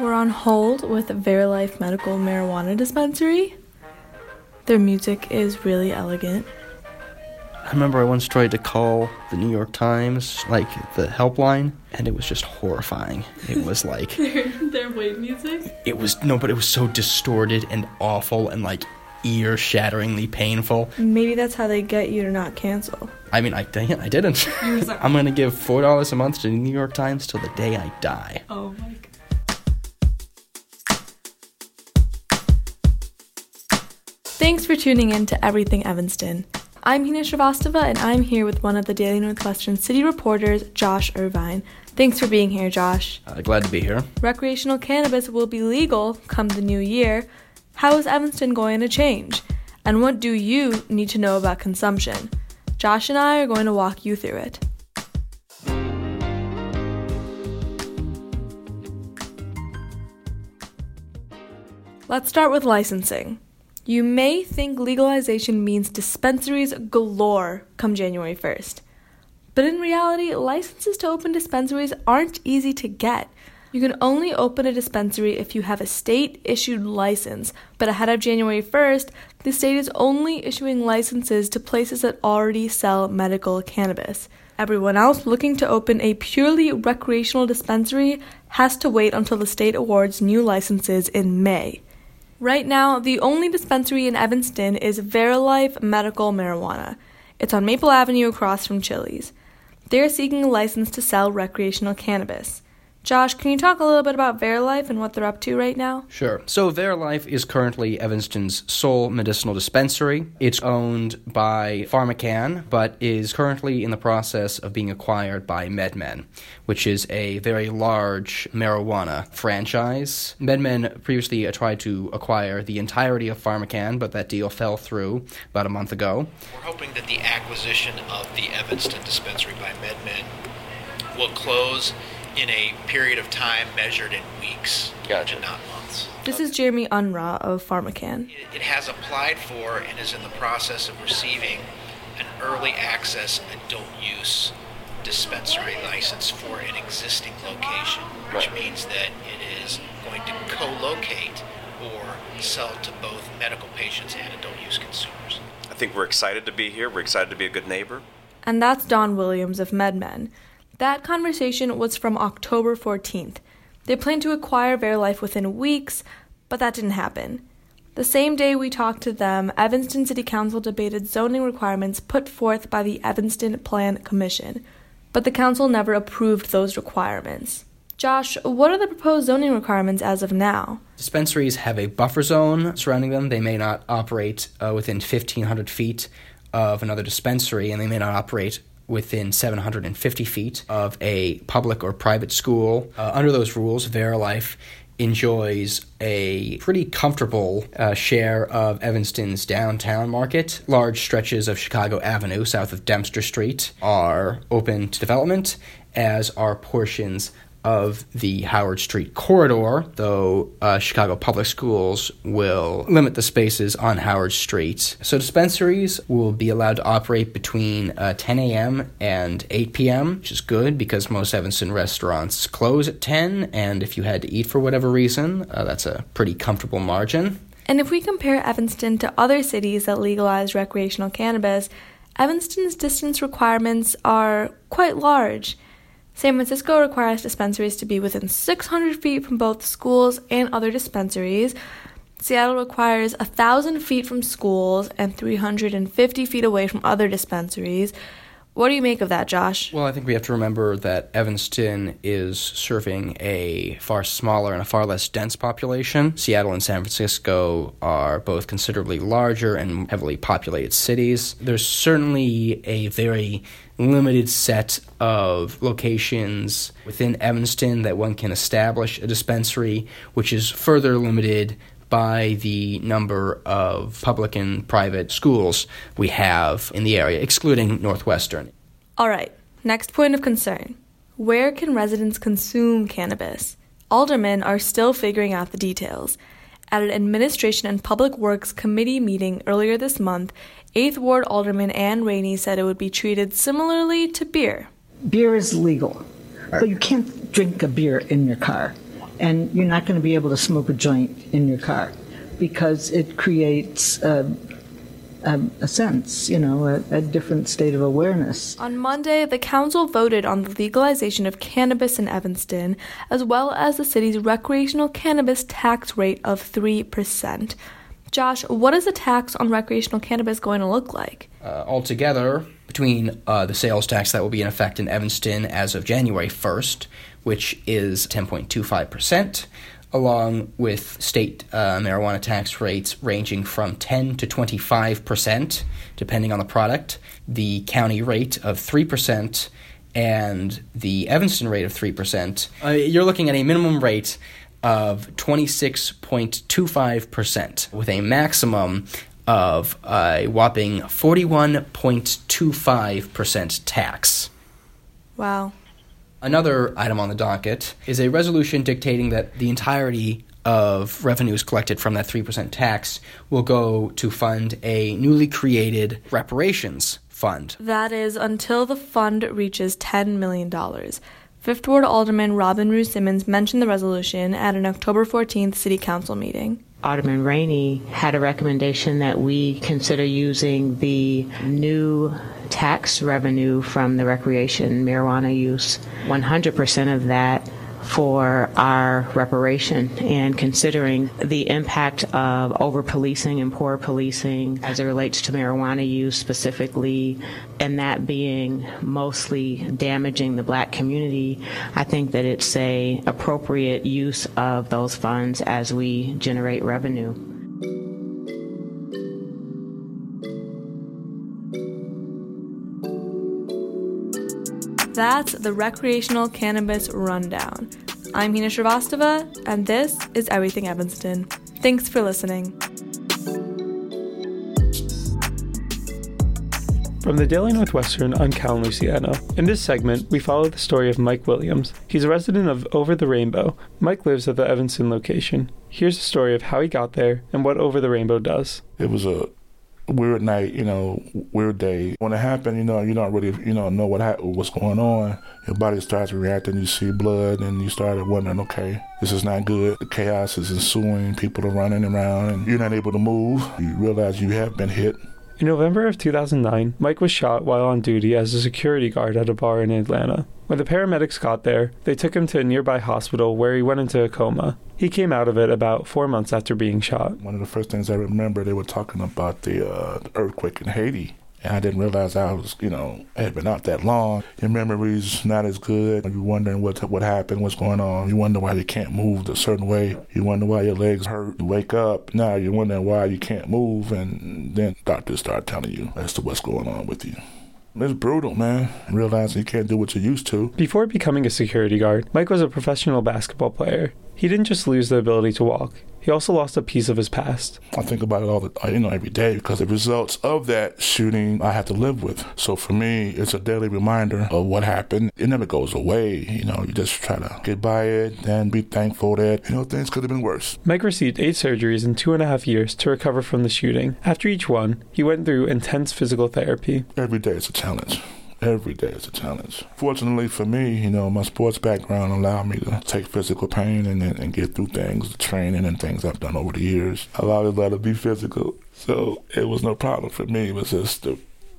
We're on hold with Verilife Medical Marijuana Dispensary. Their music is really elegant. I remember I once tried to call the New York Times, like the helpline, and it was just horrifying. It was like their, their wave music? It was no, but it was so distorted and awful and like ear shatteringly painful. Maybe that's how they get you to not cancel. I mean, I, I didn't. I'm gonna give four dollars a month to the New York Times till the day I die. Oh my Thanks for tuning in to Everything Evanston. I'm Hina Shrivastava, and I'm here with one of the Daily Northwestern City reporters, Josh Irvine. Thanks for being here, Josh. Uh, glad to be here. Recreational cannabis will be legal come the new year. How is Evanston going to change? And what do you need to know about consumption? Josh and I are going to walk you through it. Let's start with licensing. You may think legalization means dispensaries galore come January 1st. But in reality, licenses to open dispensaries aren't easy to get. You can only open a dispensary if you have a state issued license, but ahead of January 1st, the state is only issuing licenses to places that already sell medical cannabis. Everyone else looking to open a purely recreational dispensary has to wait until the state awards new licenses in May. Right now, the only dispensary in Evanston is Verilife Medical Marijuana. It's on Maple Avenue across from Chili's. They're seeking a license to sell recreational cannabis. Josh, can you talk a little bit about Verilife and what they're up to right now? Sure. So, Verilife is currently Evanston's sole medicinal dispensary. It's owned by PharmaCann, but is currently in the process of being acquired by MedMen, which is a very large marijuana franchise. MedMen previously tried to acquire the entirety of PharmaCann, but that deal fell through about a month ago. We're hoping that the acquisition of the Evanston dispensary by MedMen will close in a period of time measured in weeks gotcha. and not months. This is Jeremy Unruh of PharmaCann. It, it has applied for and is in the process of receiving an early access adult use dispensary license for an existing location, which right. means that it is going to co-locate or sell to both medical patients and adult use consumers. I think we're excited to be here. We're excited to be a good neighbor. And that's Don Williams of MedMen. That conversation was from October 14th. They planned to acquire Verilife within weeks, but that didn't happen. The same day we talked to them, Evanston City Council debated zoning requirements put forth by the Evanston Plan Commission, but the council never approved those requirements. Josh, what are the proposed zoning requirements as of now? Dispensaries have a buffer zone surrounding them. They may not operate uh, within 1,500 feet of another dispensary, and they may not operate within 750 feet of a public or private school. Uh, under those rules, Verilife enjoys a pretty comfortable uh, share of Evanston's downtown market. Large stretches of Chicago Avenue south of Dempster Street are open to development, as are portions of the Howard Street corridor, though uh, Chicago Public Schools will limit the spaces on Howard Street. So dispensaries will be allowed to operate between uh, 10 a.m. and 8 p.m., which is good because most Evanston restaurants close at 10, and if you had to eat for whatever reason, uh, that's a pretty comfortable margin. And if we compare Evanston to other cities that legalize recreational cannabis, Evanston's distance requirements are quite large. San Francisco requires dispensaries to be within 600 feet from both schools and other dispensaries. Seattle requires 1,000 feet from schools and 350 feet away from other dispensaries. What do you make of that, Josh? Well, I think we have to remember that Evanston is serving a far smaller and a far less dense population. Seattle and San Francisco are both considerably larger and heavily populated cities. There's certainly a very limited set of locations within Evanston that one can establish a dispensary, which is further limited by the number of public and private schools we have in the area, excluding Northwestern. All right, next point of concern. Where can residents consume cannabis? Aldermen are still figuring out the details. At an Administration and Public Works Committee meeting earlier this month, 8th Ward Alderman Ann Rainey said it would be treated similarly to beer. Beer is legal, but you can't drink a beer in your car. and you're not going to be able to smoke a joint in your car because it creates a, a, a sense, you know, a, a different state of awareness. On Monday, the council voted on the legalization of cannabis in Evanston, as well as the city's recreational cannabis tax rate of 3%. Josh, what is the tax on recreational cannabis going to look like? Uh, altogether, between uh, the sales tax that will be in effect in Evanston as of January 1st, which is 10.25%, along with state uh, marijuana tax rates ranging from 10 to 25%, depending on the product, the county rate of 3%, and the Evanston rate of 3%, uh, you're looking at a minimum rate of 26.25%, with a maximum of a whopping 41.25% tax. Wow. Another item on the docket is a resolution dictating that the entirety of revenues collected from that 3% tax will go to fund a newly created reparations fund. That is until the fund reaches $10 million. Fifth Ward Alderman Robin Rue Simmons mentioned the resolution at an October 14th City Council meeting. Alderman Rainey had a recommendation that we consider using the new tax revenue from the recreation marijuana use, 100% of that for our reparation and considering the impact of over policing and poor policing as it relates to marijuana use specifically and that being mostly damaging the black community i think that it's a appropriate use of those funds as we generate revenue That's the recreational cannabis rundown. I'm Hina Shrivastava, and this is Everything Evanston. Thanks for listening. From the Daily Northwestern, I'm Cal Luciano. In this segment, we follow the story of Mike Williams. He's a resident of Over the Rainbow. Mike lives at the Evanston location. Here's the story of how he got there and what Over the Rainbow does. It was a weird night, you know, weird day. When it happened, you know, you don't really, you know, know what ha- what's going on. Your body starts reacting. You see blood, and you started wondering, okay, this is not good. The chaos is ensuing. People are running around, and you're not able to move. You realize you have been hit. In November of 2009, Mike was shot while on duty as a security guard at a bar in Atlanta. When the paramedics got there, they took him to a nearby hospital where he went into a coma. He came out of it about four months after being shot. One of the first things I remember, they were talking about the uh, earthquake in Haiti. And I didn't realize I was, you know, I had been out that long. Your memory's not as good. You're wondering what what happened, what's going on. You wonder why you can't move a certain way. You wonder why your legs hurt. You wake up. Now you're wondering why you can't move. And then doctors start telling you as to what's going on with you. It's brutal, man. Realizing you can't do what you used to. Before becoming a security guard, Mike was a professional basketball player. He didn't just lose the ability to walk, he also lost a piece of his past. I think about it all the you know every day because the results of that shooting I have to live with. So for me, it's a daily reminder of what happened. It never goes away. You know, you just try to get by it and be thankful that you know things could have been worse. Mike received eight surgeries in two and a half years to recover from the shooting. After each one, he went through intense physical therapy. Every day is a challenge every day is a challenge. Fortunately for me, you know, my sports background allowed me to take physical pain and, and get through things, training and things I've done over the years. Allowed it to be physical. So it was no problem for me. It was just the,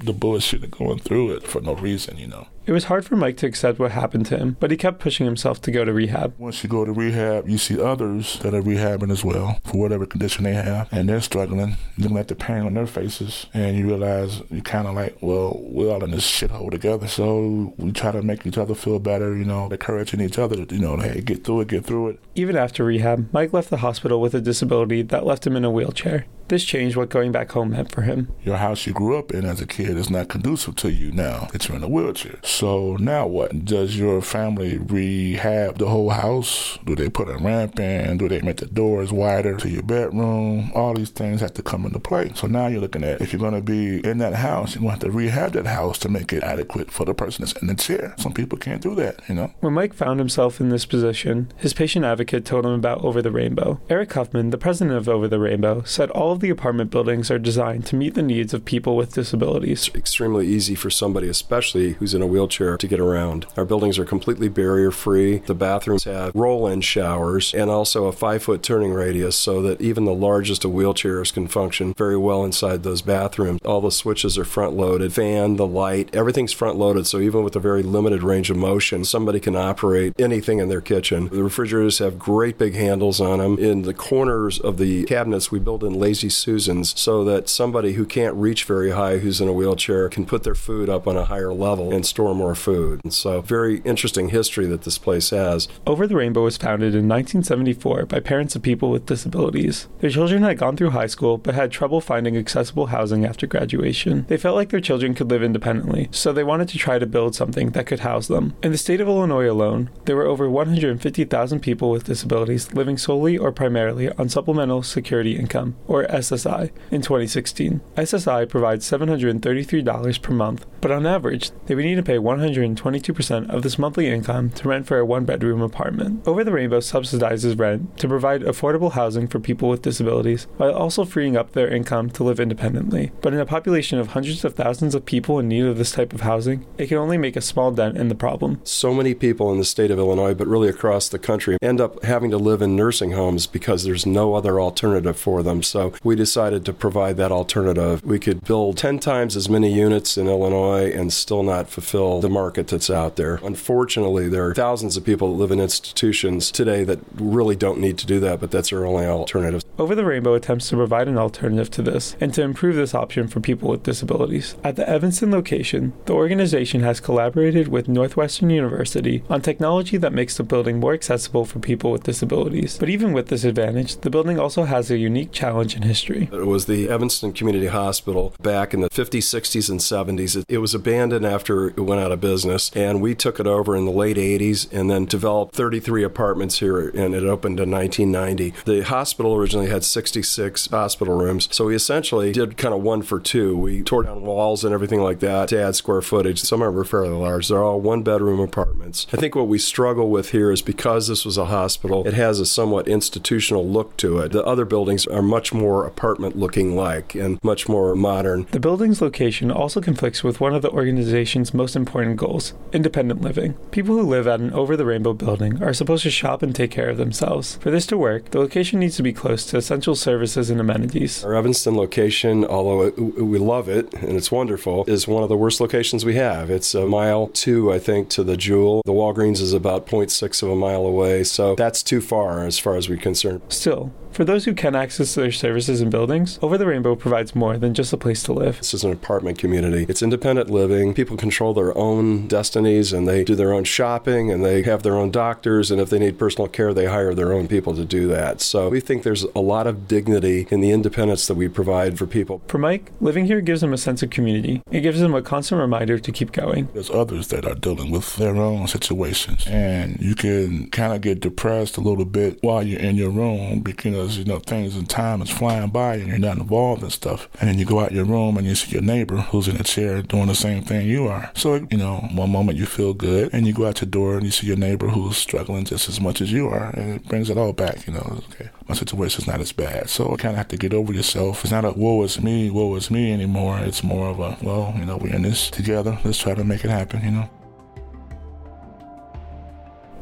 the bullshit of going through it for no reason, you know. It was hard for Mike to accept what happened to him, but he kept pushing himself to go to rehab. Once you go to rehab, you see others that are rehabbing as well for whatever condition they have, and they're struggling, looking at the pain on their faces, and you realize you're kind of like, well, we're all in this shithole together. So we try to make each other feel better, you know, encouraging each other, you know, hey, get through it, get through it. Even after rehab, Mike left the hospital with a disability that left him in a wheelchair. This changed what going back home meant for him. Your house you grew up in as a kid is not conducive to you now that you're in a wheelchair. So now what? Does your family rehab the whole house? Do they put a ramp in? Do they make the doors wider to your bedroom? All these things have to come into play. So now you're looking at if you're going to be in that house, you're going to have to rehab that house to make it adequate for the person that's in the chair. Some people can't do that, you know? When Mike found himself in this position, his patient advocate told him about Over the Rainbow. Eric Huffman, the president of Over the Rainbow, said all of the apartment buildings are designed to meet the needs of people with disabilities. It's extremely easy for somebody, especially who's in a wheelchair to get around. Our buildings are completely barrier free. The bathrooms have roll in showers and also a five foot turning radius so that even the largest of wheelchairs can function very well inside those bathrooms. All the switches are front loaded, fan, the light, everything's front loaded. So even with a very limited range of motion, somebody can operate anything in their kitchen. The refrigerators have great big handles on them. In the corners of the cabinets, we build in lazy Susans so that somebody who can't reach very high, who's in a wheelchair, can put their food up on a higher level and store more food. And so, very interesting history that this place has. Over the Rainbow was founded in 1974 by parents of people with disabilities. Their children had gone through high school but had trouble finding accessible housing after graduation. They felt like their children could live independently, so they wanted to try to build something that could house them. In the state of Illinois alone, there were over 150,000 people with disabilities living solely or primarily on Supplemental Security Income, or SSI, in 2016. SSI provides $733 per month, but on average, they would need to pay 122% of this monthly income to rent for a one bedroom apartment. Over the Rainbow subsidizes rent to provide affordable housing for people with disabilities while also freeing up their income to live independently. But in a population of hundreds of thousands of people in need of this type of housing, it can only make a small dent in the problem. So many people in the state of Illinois, but really across the country, end up having to live in nursing homes because there's no other alternative for them. So we decided to provide that alternative. We could build 10 times as many units in Illinois and still not fulfill the market that's out there. Unfortunately, there are thousands of people that live in institutions today that really don't need to do that, but that's our only alternative. Over the Rainbow attempts to provide an alternative to this and to improve this option for people with disabilities. At the Evanston location, the organization has collaborated with Northwestern University on technology that makes the building more accessible for people with disabilities. But even with this advantage, the building also has a unique challenge in history. It was the Evanston Community Hospital back in the 50s, 60s, and 70s. It was abandoned after it went out of business, and we took it over in the late 80s and then developed 33 apartments here, and it opened in 1990. The hospital originally had 66 hospital rooms, so we essentially did kind of one for two. We tore down walls and everything like that to add square footage. Some of them are fairly large. They're all one bedroom apartments. I think what we struggle with here is because this was a hospital, it has a somewhat institutional look to it. The other buildings are much more apartment looking like and much more modern. The building's location also conflicts with one of the organization's most important goals independent living. People who live at an over the rainbow building are supposed to shop and take care of themselves. For this to work, the location needs to be close to essential services and amenities. Our Evanston location, although it, we love it and it's wonderful, is one of the worst locations we have. It's a mile two, I think, to the Jewel. The Walgreens is about 0.6 of a mile away, so that's too far as far as we're concerned. Still, for those who can access their services and buildings, Over the Rainbow provides more than just a place to live. This is an apartment community. It's independent living. People control their own destinies and they do their own shopping and they have their own doctors. And if they need personal care, they hire their own people to do that. So we think there's a lot of dignity in the independence that we provide for people. For Mike, living here gives him a sense of community. It gives him a constant reminder to keep going. There's others that are dealing with their own situations. And you can kind of get depressed a little bit while you're in your room because, you know, things and time is flying by and you're not involved in stuff. And then you go out your room and you see your neighbor who's in a chair doing the same thing you are. So, you know, one moment you feel good and you go out your door and you see your neighbor who's struggling just as much as you are. And it brings it all back, you know, okay, my situation's not as bad. So I kind of have to get over yourself. It's not a woe is me, woe is me anymore. It's more of a, well, you know, we're in this together. Let's try to make it happen, you know.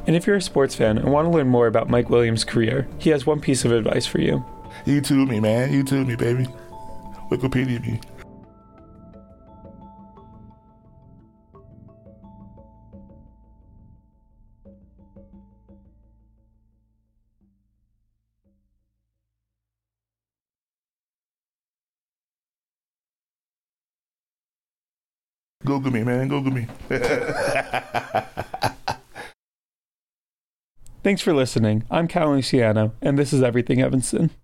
And if you're a sports fan and want to learn more about Mike Williams' career, he has one piece of advice for you. YouTube me, man. YouTube me, baby. Wikipedia me. Google me, man. Google me. Thanks for listening. I'm Cal Luciano, and this is Everything Evanston.